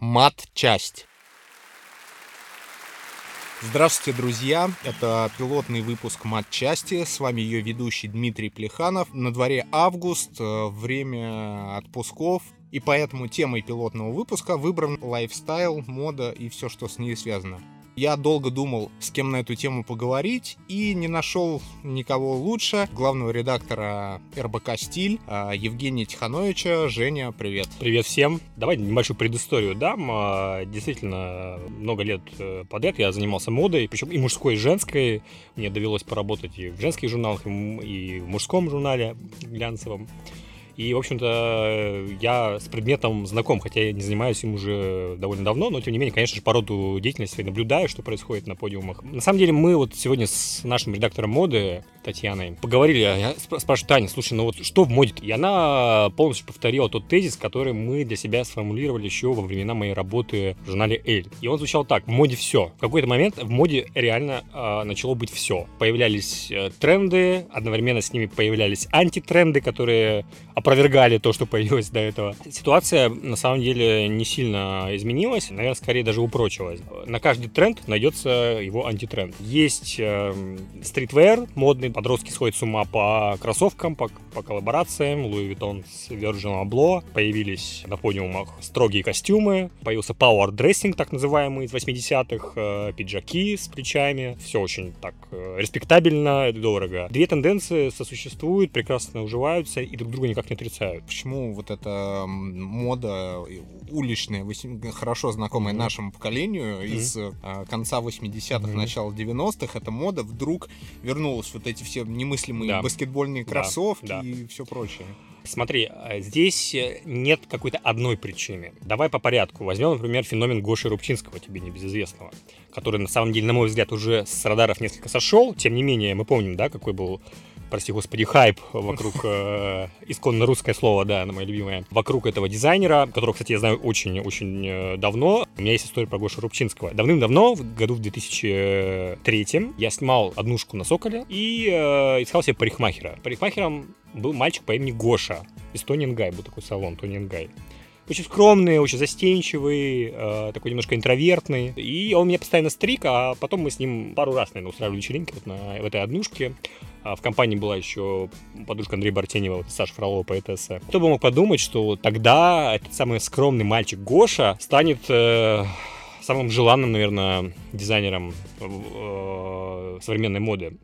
Мат-часть. Здравствуйте, друзья! Это пилотный выпуск Мат-части. С вами ее ведущий Дмитрий Плеханов. На дворе август, э, время отпусков. И поэтому темой пилотного выпуска выбран лайфстайл, мода и все, что с ней связано. Я долго думал, с кем на эту тему поговорить, и не нашел никого лучше главного редактора РБК «Стиль» а, Евгения Тихановича. Женя, привет. Привет всем. Давай небольшую предысторию дам. А, действительно, много лет э, подряд я занимался модой, причем и мужской, и женской. Мне довелось поработать и в женских журналах, и в мужском журнале глянцевом. И, в общем-то, я с предметом знаком, хотя я не занимаюсь им уже довольно давно, но, тем не менее, конечно же, по роду деятельности наблюдаю, что происходит на подиумах. На самом деле, мы вот сегодня с нашим редактором моды Татьяной поговорили. А я спрашиваю, Таня, слушай, ну вот что в моде? И она полностью повторила тот тезис, который мы для себя сформулировали еще во времена моей работы в журнале «Эль». И он звучал так. В моде все. В какой-то момент в моде реально э, начало быть все. Появлялись э, тренды, одновременно с ними появлялись антитренды, которые опровергали то, что появилось до этого. Ситуация на самом деле не сильно изменилась, наверное, скорее даже упрочилась. На каждый тренд найдется его антитренд. Есть э, стритвер модный, подростки сходят с ума по кроссовкам, по, по коллаборациям. Louis Vuitton с Virgin Abloh. Появились на подиумах строгие костюмы. Появился power dressing, так называемый, из 80-х. Э, пиджаки с плечами. Все очень так э, респектабельно, дорого. Две тенденции сосуществуют, прекрасно уживаются и друг друга никак не отрицают. Почему вот эта мода уличная, хорошо знакомая mm-hmm. нашему поколению, mm-hmm. из а, конца 80-х, mm-hmm. начала 90-х, эта мода вдруг вернулась. Вот эти все немыслимые да. баскетбольные кроссовки да, да. и все прочее. Смотри, а, здесь э, нет какой-то одной причины. Давай по порядку. Возьмем, например, феномен Гоши Рубчинского, тебе небезызвестного, который, на самом деле, на мой взгляд, уже с радаров несколько сошел. Тем не менее, мы помним, да, какой был прости господи, хайп вокруг, э, исконно русское слово, да, на мое любимое, вокруг этого дизайнера, которого, кстати, я знаю очень-очень э, давно. У меня есть история про Гошу Рубчинского. Давным-давно, в году в 2003 я снимал однушку на Соколе и э, искал себе парикмахера. Парикмахером был мальчик по имени Гоша. Из Тонингай был такой салон, Тонингай очень скромный, очень застенчивый, э, такой немножко интровертный. И он меня постоянно стриг, а потом мы с ним пару раз, наверное, устраивали вечеринки вот на, в этой однушке. А в компании была еще подружка Андрея Бартенева, вот, Саша Фролова, поэтесса. Кто бы мог подумать, что тогда этот самый скромный мальчик Гоша станет э, самым желанным, наверное, дизайнером э, современной моды.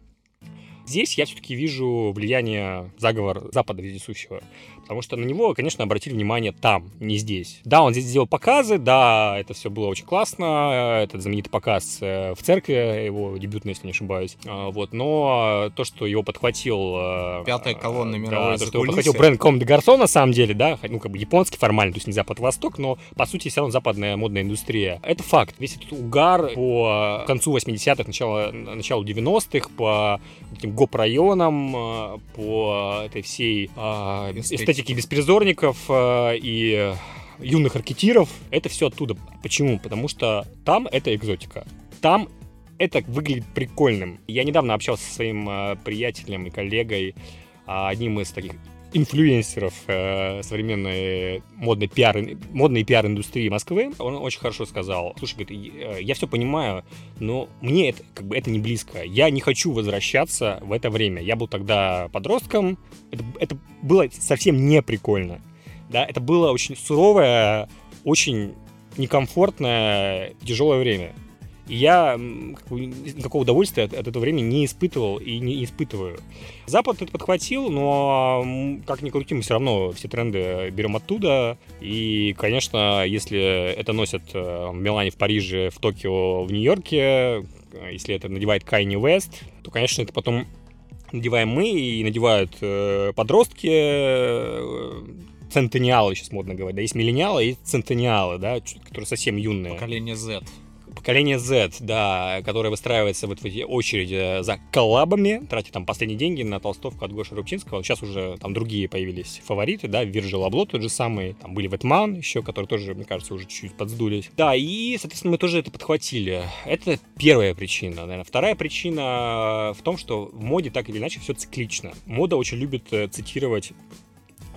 Здесь я все-таки вижу влияние заговор Запада вездесущего. Потому что на него, конечно, обратили внимание там, не здесь. Да, он здесь сделал показы, да, это все было очень классно. Этот знаменитый показ э, в церкви, его дебютный, если не ошибаюсь. А, вот, но то, что его подхватил... Э, Пятая колонна мировой да, то, что его подхватил бренд Ком де Гарсон, на самом деле, да, ну, как бы японский формально, то есть не Запад-Восток, но, по сути, все равно западная модная индустрия. Это факт. Весь этот угар по концу 80-х, начало, началу 90-х, по этим гоп-районам, э, по этой всей э, эстетике беспризорников э, и юных аркетиров, это все оттуда. Почему? Потому что там это экзотика. Там это выглядит прикольным. Я недавно общался со своим приятелем и коллегой, одним из таких инфлюенсеров э, современной модной пиар, модной пиар-индустрии Москвы, он очень хорошо сказал, слушай, говорит, э, я все понимаю, но мне это, как бы, это не близко. Я не хочу возвращаться в это время. Я был тогда подростком, это, это было совсем не прикольно. Да, это было очень суровое, очень некомфортное, тяжелое время. И я никакого удовольствия от, от этого времени не испытывал и не испытываю. Запад это подхватил, но как ни крути, мы все равно все тренды берем оттуда. И, конечно, если это носят э, в Милане, в Париже, в Токио, в Нью-Йорке, если это надевает Кайни Вест, то, конечно, это потом надеваем мы и надевают э, подростки, э, центениалы, сейчас модно говорить, да, есть миллениалы и центениалы, да, которые совсем юные. Поколение Z поколение Z, да, которое выстраивается вот в эти очереди за коллабами, тратит там последние деньги на толстовку от Гоши Рубчинского. Сейчас уже там другие появились фавориты, да, Virgil Abloh тот же самый, там были Ветман еще, которые тоже, мне кажется, уже чуть-чуть подсдулись. Да, и, соответственно, мы тоже это подхватили. Это первая причина, наверное. Вторая причина в том, что в моде так или иначе все циклично. Мода очень любит э, цитировать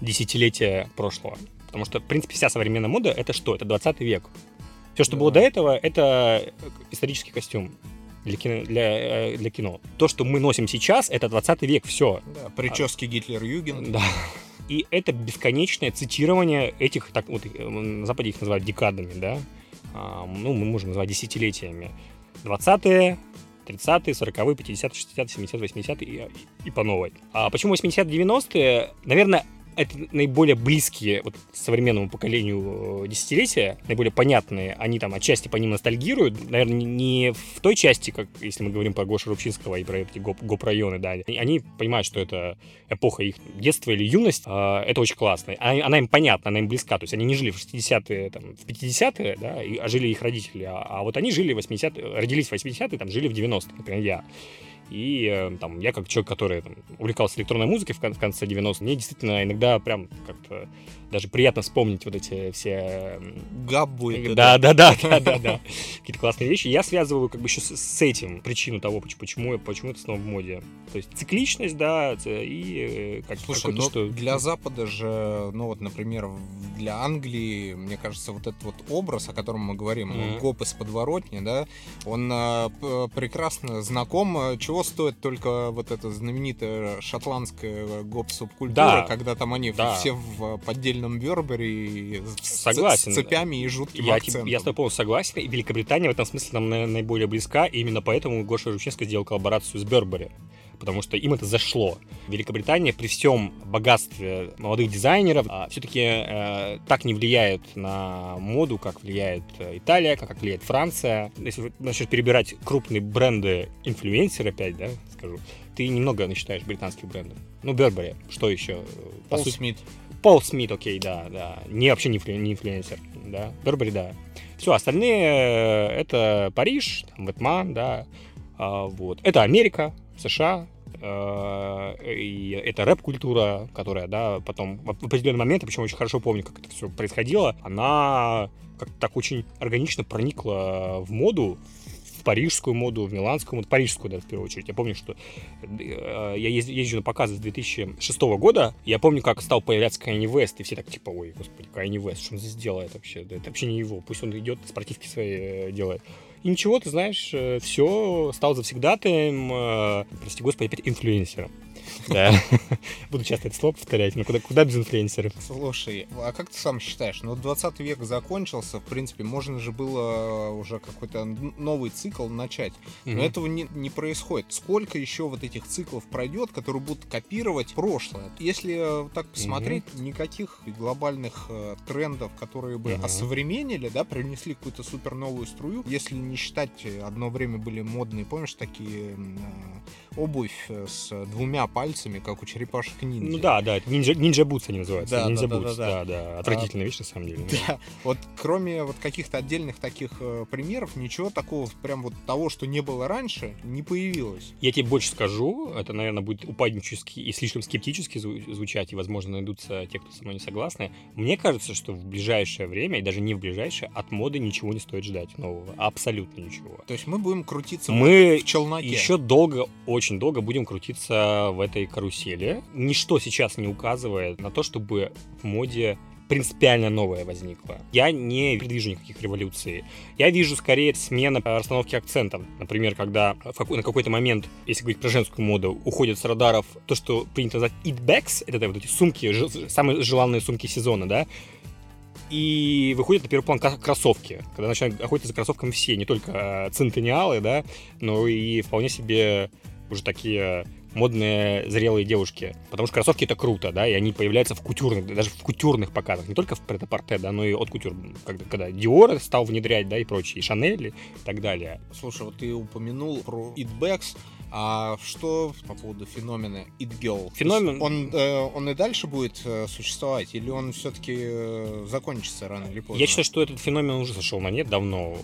десятилетия прошлого. Потому что, в принципе, вся современная мода — это что? Это 20 век. Все, что да. было до этого, это исторический костюм для кино, для, э, для кино. То, что мы носим сейчас, это 20 век, все. Да, прически а, Гитлер-Юген. Да. И это бесконечное цитирование этих, так вот на Западе их называют декадами, да, а, ну, мы можем называть десятилетиями. 20-е, 30-е, 40-е, 50-е, 60-е, 70-е, 80-е и, и по новой. А почему 80-е, 90-е? Наверное, это наиболее близкие вот, современному поколению э, десятилетия, наиболее понятные, они там отчасти по ним ностальгируют, наверное, не в той части, как если мы говорим про Гошу Рубчинского и про эти гоп, гоп-районы, да, они понимают, что это эпоха их детства или юность, а, это очень классно. Она, она им понятна, она им близка, то есть они не жили в 60-е, там, в 50-е, да, и, а жили их родители, а, а вот они жили в 80-е, родились в 80-е, там, жили в 90-е, например, я. И э, там, я как человек, который там, увлекался электронной музыкой в, конце 90-х, мне действительно иногда прям как-то даже приятно вспомнить вот эти все... Габбу да, да, да, да, да, да. Какие-то классные вещи. Я связываю как бы еще с, этим причину того, почему, почему это снова в моде. То есть цикличность, да, и э, как Слушай, ну, что... для Запада же, ну вот, например, для Англии, мне кажется, вот этот вот образ, о котором мы говорим, mm-hmm. гоп из подворотни, да, он прекрасно знаком, э, чего стоит только вот эта знаменитая шотландская гоп-субкультура, да. когда там они да. все в поддельном Бербере согласен. с цепями и жутким я, акцентом. Я с тобой полностью согласен. И Великобритания в этом смысле нам наиболее близка, и именно поэтому Гоша Ручинский сделал коллаборацию с Бербери потому что им это зашло. Великобритания при всем богатстве молодых дизайнеров а, все-таки э, так не влияет на моду, как влияет э, Италия, как, как влияет Франция. Если начнешь перебирать крупные бренды инфлюенсеры опять, да, скажу, ты немного насчитаешь британских брендов. Ну, Бербери, что еще? Пол Смит. Пол Смит, окей, да, да. Не вообще не, не инфлюенсер, да. Бербери, да. Все, остальные э, это Париж, там, Вэтман, да. А, вот. Это Америка, США, э, и это рэп-культура, которая, да, потом в определенный момент, я почему очень хорошо помню, как это все происходило, она как-то так очень органично проникла в моду, парижскую моду, в миланскую моду, парижскую, да, в первую очередь. Я помню, что э, я езжу на показы с 2006 года, я помню, как стал появляться Kanye West, и все так, типа, ой, господи, Kanye West, что он здесь делает вообще? Да, это вообще не его, пусть он идет, спортивки свои э, делает. И ничего, ты знаешь, э, все, стал завсегдатаем, э, прости господи, опять инфлюенсером. Да. Буду часто это слово повторять, но куда, куда без инфлюенсеров? Слушай, а как ты сам считаешь? Ну, 20 век закончился, в принципе, можно же было уже какой-то новый цикл начать. Но этого не, не происходит. Сколько еще вот этих циклов пройдет, которые будут копировать прошлое? Если э, так посмотреть, никаких глобальных э, трендов, которые бы осовременили, да, принесли какую-то супер новую струю, если не считать, э, одно время были модные, помнишь, такие обувь с двумя пальцами, как у черепашек ниндзя. Ну да, да, нинджа, нинджа бутс они называются. Да, нинджа да, бутс, да, да, да. да. Отвратительная а, вещь на самом деле. Да, вот кроме вот каких-то отдельных таких э, примеров, ничего такого, прям вот того, что не было раньше, не появилось. Я тебе больше скажу, это, наверное, будет упаднически и слишком скептически звучать, и, возможно, найдутся те, кто со мной не согласны. Мне кажется, что в ближайшее время, и даже не в ближайшее, от моды ничего не стоит ждать нового. Абсолютно ничего. То есть мы будем крутиться мы в челноке. еще долго, очень долго будем крутиться в этой карусели. Ничто сейчас не указывает на то, чтобы в моде принципиально новое возникло. Я не предвижу никаких революций. Я вижу скорее смена расстановки акцентов. Например, когда на какой-то момент, если говорить про женскую моду, уходят с радаров то, что принято называть eat bags, это вот эти сумки, самые желанные сумки сезона, да, и выходят на первый план кроссовки, когда начинают охотиться за кроссовками все, не только центениалы, да, но и вполне себе уже такие модные зрелые девушки. Потому что кроссовки это круто, да, и они появляются в кутюрных, даже в кутюрных показах, не только в претапорте, да, но и от кутюр, когда, когда Dior стал внедрять, да, и прочие, и Шанель и так далее. Слушай, вот ты упомянул про Eatbags, а что по поводу феномена It Girl? Феномен... Он, э, он и дальше будет э, существовать, или он все-таки э, закончится рано или поздно? Я считаю, что этот феномен уже сошел на нет давно,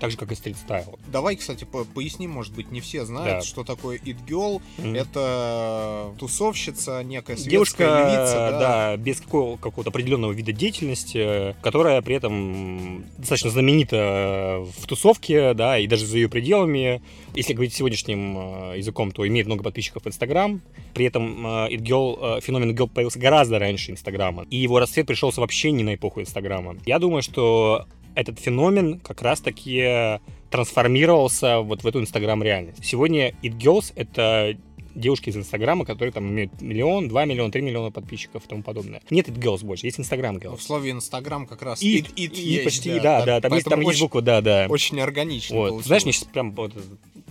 так же, как и Style. Давай, кстати, по поясним, может быть, не все знают, да. что такое It Girl. Mm-hmm. Это тусовщица, некая светская Девушка, львица. Да, да без какого- какого-то определенного вида деятельности, которая при этом достаточно знаменита в тусовке, да, и даже за ее пределами. Если говорить сегодня сегодняшним э, языком, то имеет много подписчиков в Инстаграм. При этом э, It э, феномен Girl появился гораздо раньше Инстаграма. И его расцвет пришелся вообще не на эпоху Инстаграма. Я думаю, что этот феномен как раз-таки трансформировался вот в эту Инстаграм-реальность. Сегодня It Girls — это девушки из Инстаграма, которые там имеют миллион, два миллиона, три миллиона подписчиков и тому подобное. Нет It Girls больше, есть Инстаграм Girls. В слове Инстаграм как раз и, it, it, и есть, почти, да, да, да там, есть, там есть буква, да, да. Очень органично вот. Знаешь, мне сейчас прям вот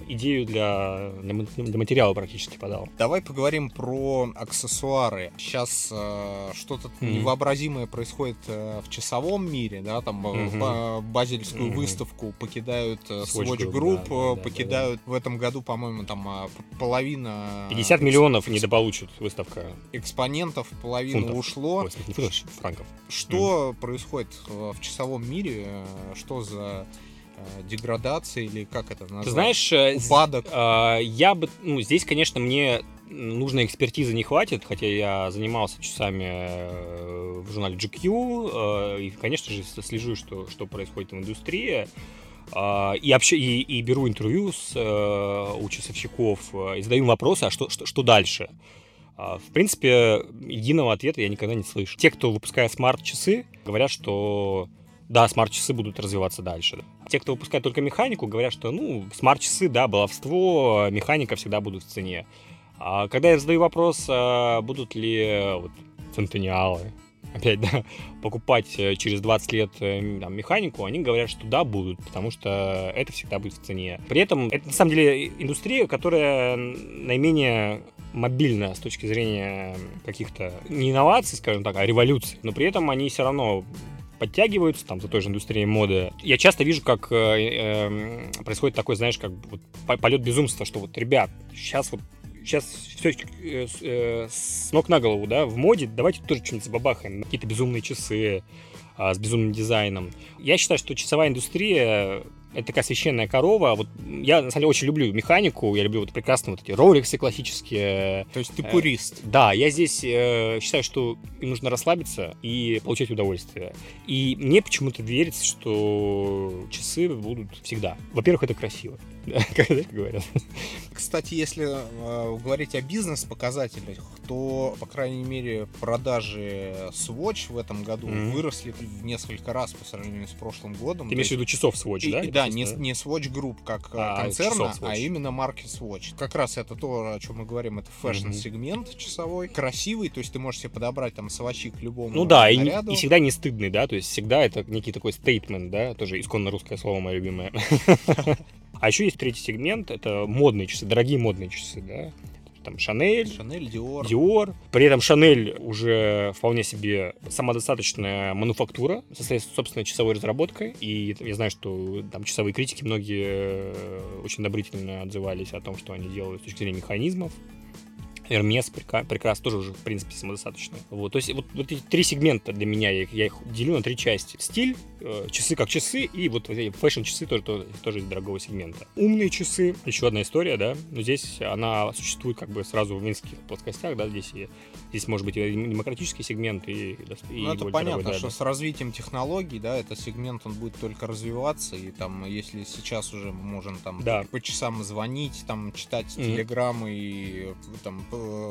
идею для, для, материала практически подал. Давай поговорим про аксессуары. Сейчас э, что-то mm-hmm. невообразимое происходит э, в часовом мире, да, там mm-hmm. базельскую mm-hmm. выставку покидают э, Swatch, Group, да, да, покидают да, да. в этом году, по-моему, там а, половина... 50 миллионов эксп... недополучит выставка. Экспонентов половина фунтов. ушло. Ой, не фунтов, франков. Что mm-hmm. происходит в часовом мире? Что за Э, деградации или как это назвать? Ты знаешь, э, упадок. Э, я бы, ну, здесь, конечно, мне нужной экспертизы не хватит, хотя я занимался часами в журнале GQ, и, конечно же, слежу, что, что происходит в индустрии. И, вообще, и, и беру интервью с, у часовщиков и задаю вопросы, а что, что, что дальше? В принципе, единого ответа я никогда не слышу. Те, кто выпускает смарт-часы, говорят, что да, смарт-часы будут развиваться дальше. Те, кто выпускает только механику, говорят, что, ну, смарт-часы, да, баловство, механика всегда будут в цене. А когда я задаю вопрос, а будут ли вот, центениалы, опять, да, покупать э, через 20 лет э, там, механику, они говорят, что да, будут, потому что это всегда будет в цене. При этом это на самом деле индустрия, которая наименее мобильна с точки зрения каких-то не инноваций, скажем так, а революций, но при этом они все равно подтягиваются там за той же индустрией моды. Я часто вижу, как э, э, происходит такой, знаешь, как вот полет безумства, что вот, ребят, сейчас вот сейчас все э, э, с ног на голову, да, в моде, давайте тоже что-нибудь забабахаем. Какие-то безумные часы э, с безумным дизайном. Я считаю, что часовая индустрия это такая священная корова. Вот я, на самом деле, очень люблю механику, я люблю вот прекрасно вот эти роликсы классические. То есть ты пурист. Э, да, я здесь э, считаю, что им нужно расслабиться и получать удовольствие. И мне почему-то верится, что часы будут всегда. Во-первых, это красиво. как говорят. Кстати, если э, говорить о бизнес-показателях, то, по крайней мере, продажи Swatch в этом году mm-hmm. выросли в несколько раз по сравнению с прошлым годом. Ты имеешь в виду часов Swatch, и, да? Да, не, не Swatch Group как э, а, концерна, а именно марки Swatch. Как раз это то, о чем мы говорим, это fashion-сегмент mm-hmm. часовой. Красивый, то есть ты можешь себе подобрать там свачи к любому Ну да, и, и всегда не стыдный, да, то есть всегда это некий такой statement, да, тоже исконно русское слово мое любимое. А еще есть третий сегмент, это модные часы, дорогие модные часы, да, там Шанель, Шанель, Диор. Диор. При этом Шанель уже вполне себе самодостаточная мануфактура со своей собственной часовой разработкой. И я знаю, что там часовые критики многие э, очень одобрительно отзывались о том, что они делают с точки зрения механизмов. Hermes прекрасно тоже уже, в принципе, самодостаточный. Вот, то есть вот, вот эти три сегмента для меня, я их, я их делю на три части. Стиль, часы как часы, и вот эти фэшн-часы тоже, тоже, тоже из дорогого сегмента. Умные часы, еще одна история, да, но здесь она существует как бы сразу в минских плоскостях, да, здесь и Здесь может быть и демократический сегмент, и, и Ну, это понятно, дорогой, что да. с развитием технологий, да, этот сегмент, он будет только развиваться, и там, если сейчас уже мы можем там да. по часам звонить, там, читать mm-hmm. телеграммы и там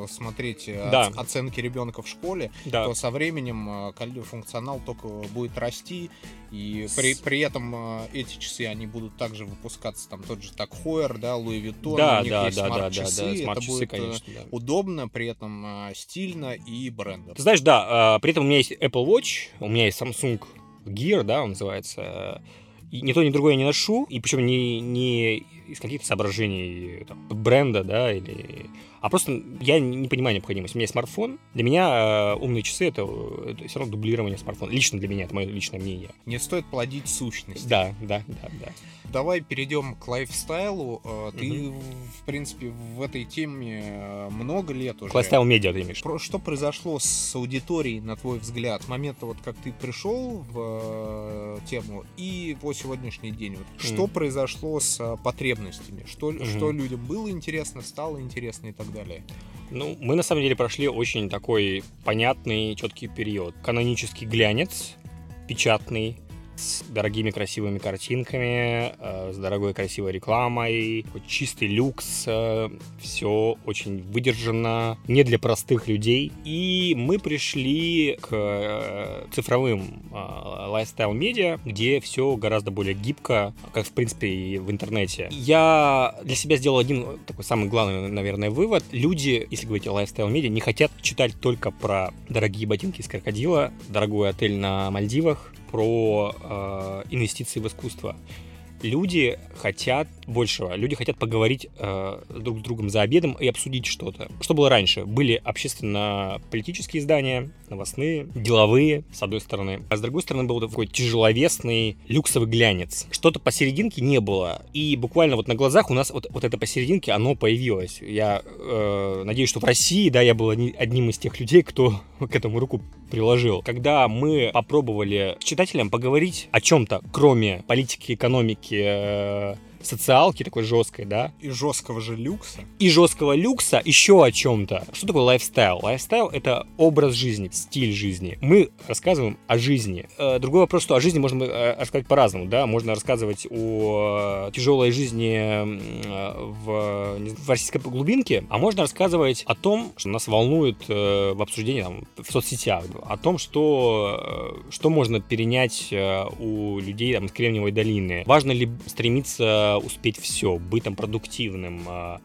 смотреть э, да. оценки ребенка в школе, да. то со временем э, функционал только будет расти, и при, при этом э, эти часы, они будут также выпускаться, там тот же TAG Heuer, да, Louis Vuitton, да, у них да, есть да, смарт-часы, да, да, да. это будет конечно, да. удобно, при этом стиль стильно и брендово. Ты знаешь, да, а, при этом у меня есть Apple Watch, у меня есть Samsung Gear, да, он называется. И ни то, ни другое я не ношу, и причем не, не из каких-то соображений там, бренда, да, или... А просто я не понимаю необходимости. У меня есть смартфон. Для меня э, умные часы это, это все равно дублирование смартфона. Лично для меня, это мое личное мнение. Не стоит плодить сущность. Да, да, да, да. Давай перейдем к лайфстайлу. Э, ты, угу. в принципе, в этой теме э, много лет уже. Лайфстайл медиа ты имеешь? Что произошло с аудиторией, на твой взгляд, с момента, вот как ты пришел в тему и по сегодняшний день? Вот, mm. Что произошло с потребностями? Что, mm что людям было интересно, стало интересно и так далее? Ну, мы на самом деле прошли очень такой понятный, четкий период. Канонический глянец, печатный, с дорогими красивыми картинками, э, с дорогой красивой рекламой, чистый люкс, э, все очень выдержано, не для простых людей. И мы пришли к э, цифровым лайфстайл-медиа, где все гораздо более гибко, как в принципе и в интернете. Я для себя сделал один такой самый главный, наверное, вывод. Люди, если говорить о лайфстайл-медиа, не хотят читать только про дорогие ботинки из крокодила, дорогой отель на Мальдивах, про э, инвестиции в искусство. Люди хотят большего. Люди хотят поговорить э, друг с другом за обедом и обсудить что-то. Что было раньше? Были общественно-политические издания, новостные, деловые, с одной стороны. А с другой стороны был такой тяжеловесный люксовый глянец. Что-то посерединке не было. И буквально вот на глазах у нас вот, вот это посерединке, оно появилось. Я э, надеюсь, что в России, да, я был одним из тех людей, кто к этому руку приложил. Когда мы попробовали с читателем поговорить о чем-то, кроме политики, экономики, э, социалки такой жесткой, да. И жесткого же люкса. И жесткого люкса еще о чем-то. Что такое лайфстайл? Лайфстайл — это образ жизни, стиль жизни. Мы рассказываем о жизни. Э, другой вопрос, что о жизни можно э, рассказать по-разному, да. Можно рассказывать о тяжелой жизни в, в российской глубинке, а можно рассказывать о том, что нас волнует э, в обсуждении там, в соцсетях, о том, что, что можно перенять у людей там, из Кремниевой долины. Важно ли стремиться успеть все, быть там продуктивным, а,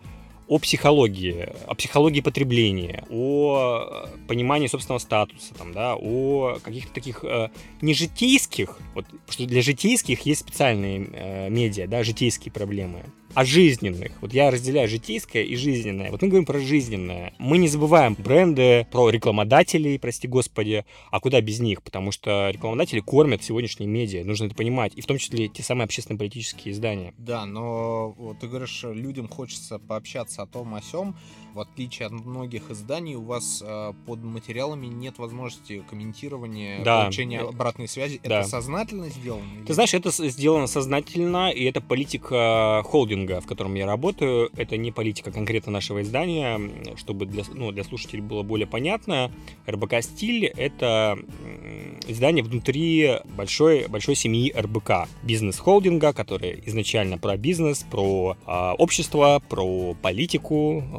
о психологии, о психологии потребления, о понимании собственного статуса, там, да, о каких-то таких э, не житейских, вот, что для житейских есть специальные э, медиа, да, житейские проблемы о жизненных. Вот я разделяю житейское и жизненное. Вот мы говорим про жизненное. Мы не забываем бренды, про рекламодателей, прости господи, а куда без них? Потому что рекламодатели кормят сегодняшние медиа, нужно это понимать. И в том числе те самые общественно-политические издания. Да, но вот ты говоришь, людям хочется пообщаться о том, о сем. В отличие от многих изданий, у вас э, под материалами нет возможности комментирования, да. получения обратной связи. Да. Это сознательно сделано? Ты знаешь, это сделано сознательно, и это политика холдинга холдинга, в котором я работаю, это не политика конкретно нашего издания, чтобы для, ну, для слушателей было более понятно. РБК «Стиль» — это издание внутри большой, большой семьи РБК, бизнес-холдинга, который изначально про бизнес, про э, общество, про политику,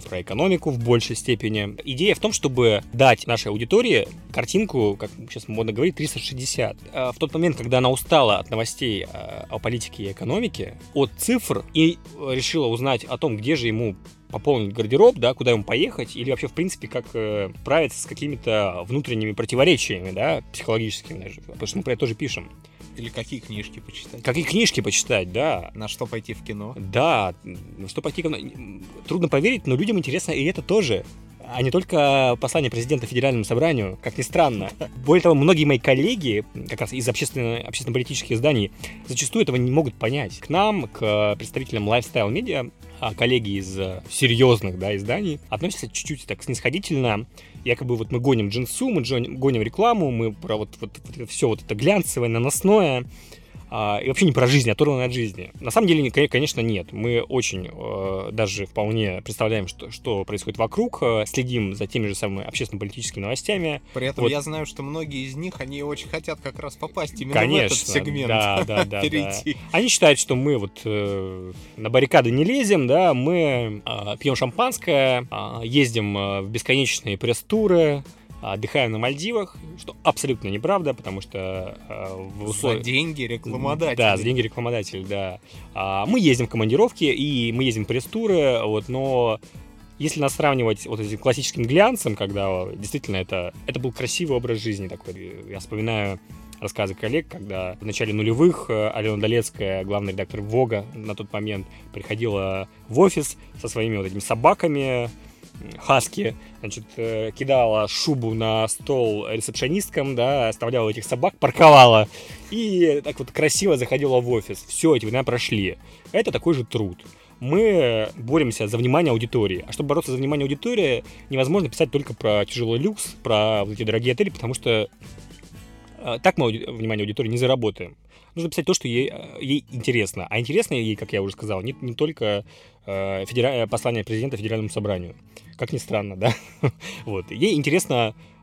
про экономику в большей степени. Идея в том, чтобы дать нашей аудитории картинку, как сейчас модно говорить, 360. А в тот момент, когда она устала от новостей а, о политике и экономике, от цифр и решила узнать о том, где же ему пополнить гардероб, да, куда ему поехать, или вообще, в принципе, как э, справиться с какими-то внутренними противоречиями, да, психологическими даже, потому что мы про это тоже пишем. Или какие книжки почитать? Какие книжки почитать, да. На что пойти в кино? Да, на что пойти в кино. Трудно поверить, но людям интересно и это тоже а не только послание президента Федеральному собранию, как ни странно. Более того, многие мои коллеги, как раз из общественно- общественно-политических изданий, зачастую этого не могут понять. К нам, к представителям Lifestyle Media, а коллеги из серьезных да, изданий относятся чуть-чуть так снисходительно. Якобы вот мы гоним джинсу, мы гоним рекламу, мы про вот, вот, вот все вот это глянцевое, наносное, и вообще не про жизнь, а оторванный от жизни. На самом деле, конечно, нет. Мы очень э, даже вполне представляем, что, что происходит вокруг, э, следим за теми же самыми общественно-политическими новостями. При этом вот. я знаю, что многие из них, они очень хотят как раз попасть именно конечно, в этот сегмент. Да, да, да, перейти. Да. Они считают, что мы вот э, на баррикады не лезем, да, мы пьем шампанское, э, ездим в бесконечные пресс-туры, отдыхаем на Мальдивах, что абсолютно неправда, потому что э, в услов... За деньги рекламодатель. Да, за деньги рекламодатель, да. А, мы ездим в командировки, и мы ездим в пресс-туры, вот, но если нас сравнивать вот этим классическим глянцем, когда действительно это, это был красивый образ жизни такой, я вспоминаю рассказы коллег, когда в начале нулевых э, Алена Долецкая, главный редактор Вога на тот момент, приходила в офис со своими вот этими собаками, Хаски, значит, э, кидала шубу на стол ресепшонисткам, да, оставляла этих собак, парковала и так вот красиво заходила в офис. Все, эти времена прошли. Это такой же труд. Мы боремся за внимание аудитории. А чтобы бороться за внимание аудитории, невозможно писать только про тяжелый люкс, про вот эти дорогие отели, потому что э, так мы внимание аудитории не заработаем нужно писать то, что ей, э, ей интересно. А интересно ей, как я уже сказал, не, не только э, федера... послание президента Федеральному собранию. Как ни странно, да? вот. Ей интересно э,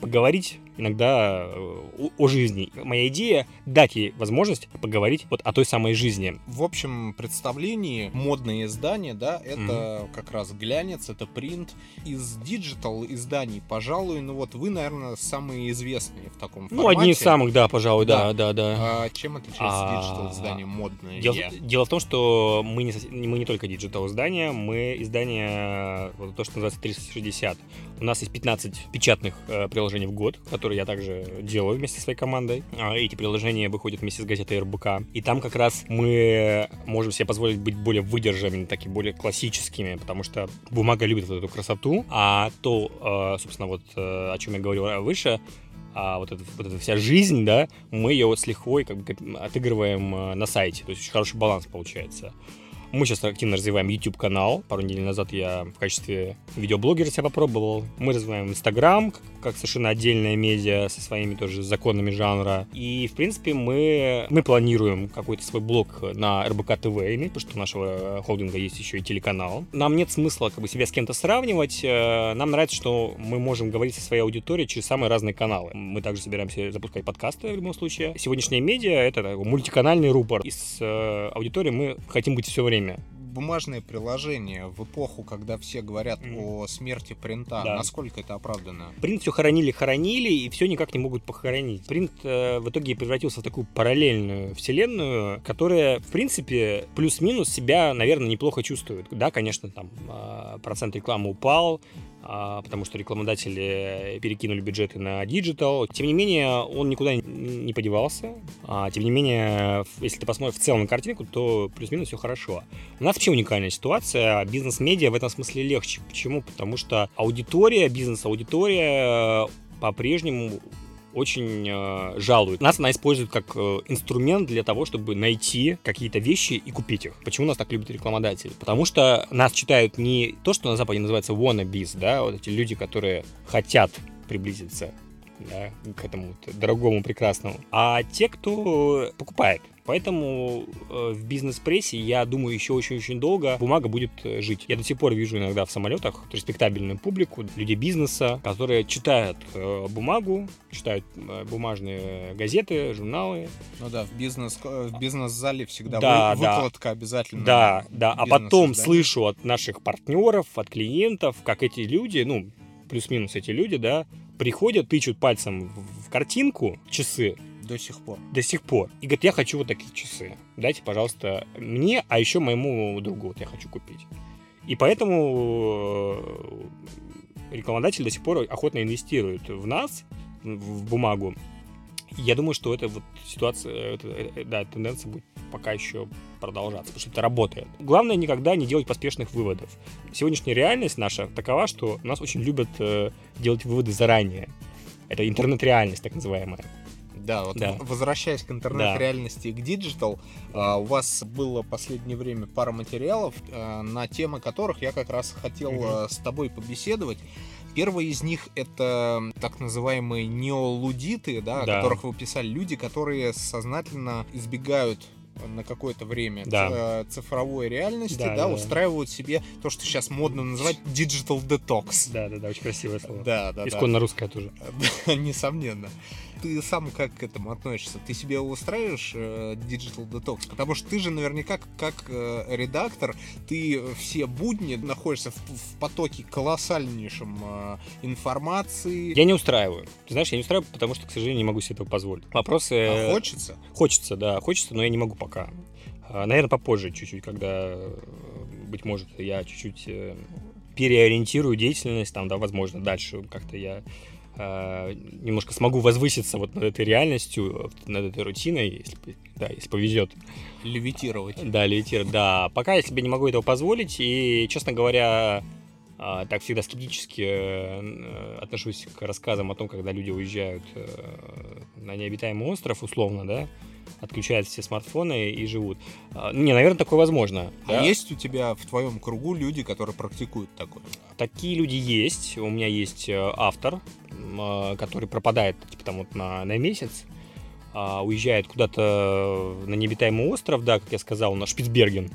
поговорить иногда э, о, жизни. Моя идея дать ей возможность поговорить вот о той самой жизни. В общем представлении модные издания, да, это mm-hmm. как раз глянец, это принт. Из digital изданий, пожалуй, ну вот вы, наверное, самые известные в таком формате. Ну, одни из самых, да, пожалуй, да, да, да. да. А чем отличается а, digital издание модное? Дело, дело в том, что мы не, мы не только digital издания, мы издание, вот то, что называется 360. У нас есть 15 печатных э, приложений в год, которые я также делаю вместе со своей командой. А, эти приложения выходят вместе с газетой РБК. И там как раз мы можем себе позволить быть более выдержанными, такие более классическими, потому что бумага любит вот эту красоту, а то, э, собственно, вот э, о чем я говорил выше, а вот, эта, вот эта вся жизнь, да, мы ее с лихвой как бы отыгрываем э, на сайте. То есть очень хороший баланс получается. Мы сейчас активно развиваем YouTube-канал. Пару недель назад я в качестве видеоблогера себя попробовал. Мы развиваем Instagram, как совершенно отдельная медиа со своими тоже законами жанра. И, в принципе, мы, мы планируем какой-то свой блог на РБК ТВ потому что у нашего холдинга есть еще и телеканал. Нам нет смысла как бы себя с кем-то сравнивать. Э, нам нравится, что мы можем говорить со своей аудиторией через самые разные каналы. Мы также собираемся запускать подкасты в любом случае. Сегодняшняя медиа — это мультиканальный рупор. И с э, аудиторией мы хотим быть все время время. Бумажные приложения в эпоху, когда все говорят mm. о смерти принта, да. насколько это оправдано? Принт все хоронили, хоронили, и все никак не могут похоронить. Принт э, в итоге превратился в такую параллельную вселенную, которая, в принципе, плюс-минус себя, наверное, неплохо чувствует. Да, конечно, там э, процент рекламы упал, потому что рекламодатели перекинули бюджеты на digital. Тем не менее, он никуда не подевался. А, тем не менее, если ты посмотришь в целом на картинку, то плюс-минус все хорошо. У нас вообще уникальная ситуация. Бизнес-медиа в этом смысле легче. Почему? Потому что аудитория, бизнес-аудитория по-прежнему очень э, жалуют. Нас она использует как э, инструмент для того, чтобы найти какие-то вещи и купить их. Почему нас так любят рекламодатели? Потому что нас читают не то, что на Западе называется wannabes, да, вот эти люди, которые хотят приблизиться да, к этому дорогому, прекрасному, а те, кто покупает. Поэтому э, в бизнес-прессе, я думаю, еще очень-очень долго бумага будет э, жить. Я до сих пор вижу иногда в самолетах респектабельную публику, людей бизнеса, которые читают э, бумагу, читают бумажные газеты, журналы. Ну да, в бизнес в бизнес-зале всегда да, вы, выкладка да. обязательно. Да, да. А потом слышу от наших партнеров, от клиентов, как эти люди, ну плюс-минус эти люди, да, приходят, тычут пальцем в картинку, часы, до сих пор. До сих пор. И говорит, я хочу вот такие часы. Дайте, пожалуйста, мне, а еще моему другу вот я хочу купить. И поэтому э, рекламодатель до сих пор охотно инвестирует в нас, в бумагу. Я думаю, что эта вот ситуация, это, э, да, тенденция будет пока еще продолжаться, потому что это работает. Главное никогда не делать поспешных выводов. Сегодняшняя реальность наша такова, что нас очень любят э, делать выводы заранее. Это интернет-реальность, так называемая. Да, вот да. возвращаясь к интернет-реальности и к digital, у вас было последнее время пара материалов, а, на темы которых я как раз хотел mm-hmm. с тобой побеседовать. Первый из них это так называемые неолудиты, да, да. о которых вы писали, люди, которые сознательно избегают на какое-то время да. цифровой реальности, да, да, да, устраивают себе то, что сейчас модно называть digital detox. Да, да, да, очень красивое слово. Да, да, Исконно да. русское тоже. Несомненно ты сам как к этому относишься? Ты себе устраиваешь э, Digital Detox? Потому что ты же наверняка как э, редактор, ты все будни находишься в, в потоке колоссальнейшем э, информации. Я не устраиваю. Ты знаешь, я не устраиваю, потому что, к сожалению, не могу себе этого позволить. Вопросы... А хочется? Хочется, да, хочется, но я не могу пока. А, наверное, попозже чуть-чуть, когда, быть может, я чуть-чуть переориентирую деятельность, там, да, возможно, дальше как-то я немножко смогу возвыситься вот над этой реальностью, над этой рутиной, если, да, если повезет. Левитировать. Да, левитировать, да. Пока я себе не могу этого позволить, и, честно говоря, э, так всегда скептически э, отношусь к рассказам о том, когда люди уезжают э, на необитаемый остров, условно, да, отключают все смартфоны и живут. Не, наверное, такое возможно. А да? есть у тебя в твоем кругу люди, которые практикуют такое? Такие люди есть. У меня есть э, автор, а, который пропадает типа там вот на, на месяц, уезжает куда-то на необитаемый остров, да, как я сказал, на Шпицберген.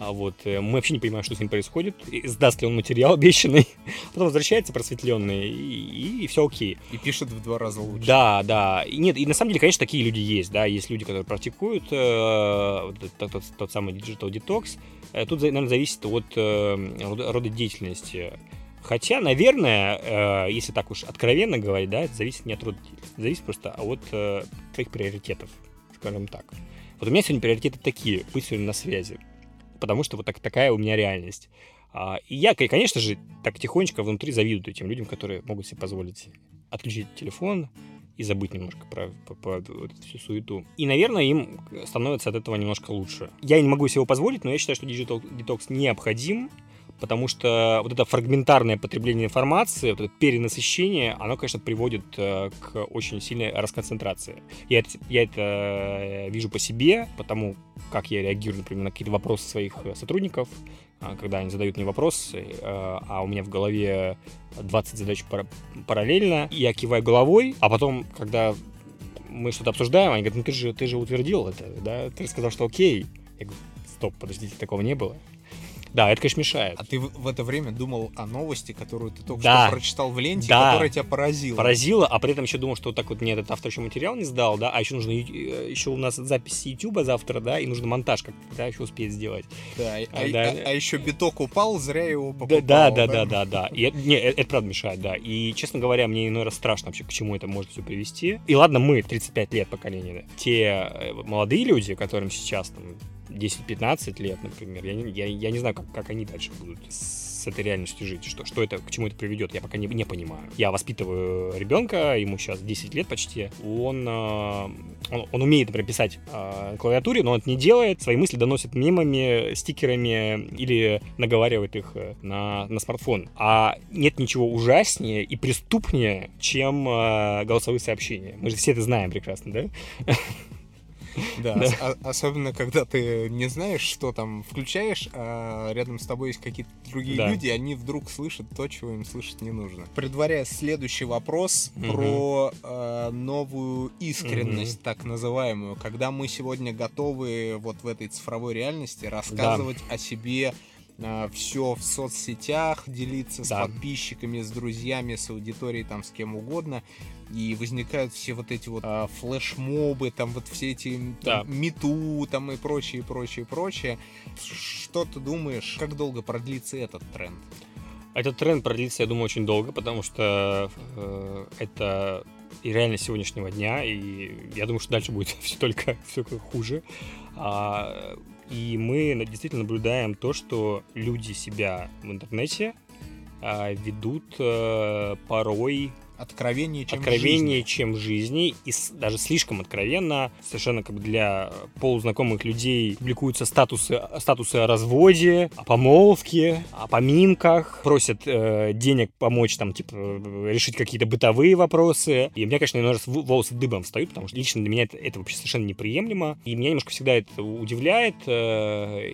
А вот э, мы вообще не понимаем, что с ним происходит, сдаст ли он материал обещанный, потом возвращается просветленный, и, и все окей. И пишет в два раза лучше. Да, да. И нет, и на самом деле, конечно, такие люди есть, да, есть люди, которые практикуют э, тот, тот, тот самый digital detox. Э, тут, наверное, зависит от э, рода, рода деятельности. Хотя, наверное, э, если так уж откровенно говорить, да, это зависит не от рода деятельности, зависит просто от э, твоих приоритетов, скажем так. Вот у меня сегодня приоритеты такие, быть сегодня на связи потому что вот так, такая у меня реальность. А, и я, конечно же, так тихонечко внутри завидую тем людям, которые могут себе позволить отключить телефон и забыть немножко про, про, про эту всю суету. И, наверное, им становится от этого немножко лучше. Я не могу себе позволить, но я считаю, что Digital Detox необходим, потому что вот это фрагментарное потребление информации, вот это перенасыщение, оно, конечно, приводит э, к очень сильной расконцентрации. Я это, я это э, вижу по себе, потому как я реагирую, например, на какие-то вопросы своих э, сотрудников, когда они задают мне вопросы, а у меня в голове 20 задач параллельно, я киваю головой, а потом, когда мы что-то обсуждаем, они говорят, ну ты же, ты же утвердил это, да, ты сказал, что окей. Я говорю, стоп, подождите, такого не было. Да, это, конечно, мешает. А ты в, это время думал о новости, которую ты только да. что прочитал в ленте, да. которая тебя поразила. Поразила, а при этом еще думал, что вот так вот мне этот автор еще материал не сдал, да, а еще нужно, э, еще у нас запись YouTube завтра, да, и нужно монтаж как да, еще успеть сделать. Да, а, а, да. а, а еще биток упал, зря его покупал. Да, да, да, да, да, да. И, не, это, это правда мешает, да. И, честно говоря, мне иной раз страшно вообще, к чему это может все привести. И ладно, мы, 35 лет поколения, да. те э, молодые люди, которым сейчас там 10-15 лет, например, я, я, я не знаю, как, как они дальше будут с этой реальностью жить, что, что это, к чему это приведет, я пока не, не понимаю. Я воспитываю ребенка, ему сейчас 10 лет почти, он, э, он, он умеет, например, писать э, на клавиатуре, но он это не делает, свои мысли доносит мемами, стикерами или наговаривает их э, на, на смартфон. А нет ничего ужаснее и преступнее, чем э, голосовые сообщения. Мы же все это знаем прекрасно, да? Да, да. особенно когда ты не знаешь, что там включаешь, а рядом с тобой есть какие-то другие да. люди, они вдруг слышат то, чего им слышать не нужно. Предваряя следующий вопрос угу. про э, новую искренность, угу. так называемую, когда мы сегодня готовы вот в этой цифровой реальности рассказывать да. о себе а, все в соцсетях, делиться да. с подписчиками, с друзьями, с аудиторией, там, с кем угодно. И возникают все вот эти вот а, флешмобы, там вот все эти да. мету, там и прочее, прочее, прочее. Что ты думаешь, как долго продлится этот тренд? Этот тренд продлится, я думаю, очень долго, потому что э, это и реальность сегодняшнего дня, и я думаю, что дальше будет все только, все хуже. А, и мы действительно наблюдаем то, что люди себя в интернете а, ведут а, порой откровеннее, чем откровеннее, жизни. чем жизни, и даже слишком откровенно, совершенно как бы для полузнакомых людей публикуются статусы, статусы о разводе, о помолвке, о поминках, просят э, денег помочь там, типа, решить какие-то бытовые вопросы. И у меня, конечно, раз волосы дыбом встают, потому что лично для меня это, это вообще совершенно неприемлемо. И меня немножко всегда это удивляет. Э,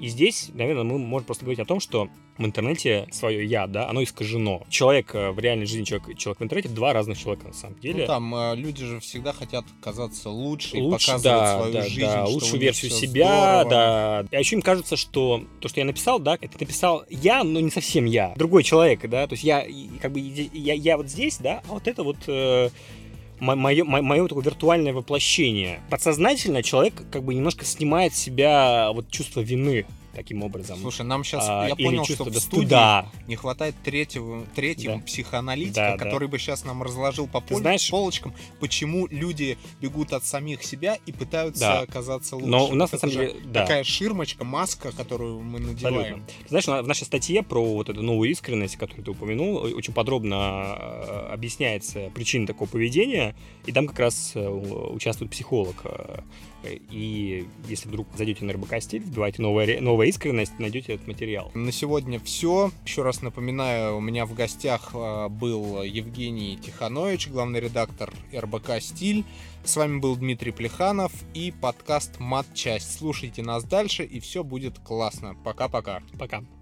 и здесь, наверное, мы можем просто говорить о том, что в интернете свое я, да, оно искажено. Человек э, в реальной жизни, человек, человек в интернете, два разных человека на самом деле. Ну, там э, люди же всегда хотят казаться лучше, лучше показывать да, свою да, жизнь. Да, лучшую версию себя, здорово. да. А еще им кажется, что то, что я написал, да, это написал я, но не совсем я. Другой человек, да, то есть я, как бы, я, я вот здесь, да, а вот это вот... Э, мое, мое такое виртуальное воплощение. Подсознательно человек как бы немножко снимает с себя вот чувство вины таким образом. Слушай, нам сейчас, а, я понял, что в студии студа. не хватает третьего, третьего да. психоаналитика, да, который да. бы сейчас нам разложил по пол... знаешь, полочкам, почему люди бегут от самих себя и пытаются да. оказаться лучше. Но у нас, на самом деле, да. такая ширмочка, маска, которую мы надеваем. Знаешь, в нашей статье про вот эту новую искренность, которую ты упомянул, очень подробно э, объясняется причина такого поведения, и там как раз э, участвует психолог э, и если вдруг зайдете на РБК стиль, вбивайте новая, новая искренность, найдете этот материал. На сегодня все. Еще раз напоминаю, у меня в гостях а, был Евгений Тиханович, главный редактор РБК «Стиль». С вами был Дмитрий Плеханов и подкаст «Мат-часть». Слушайте нас дальше, и все будет классно. Пока-пока. Пока. -пока. Пока.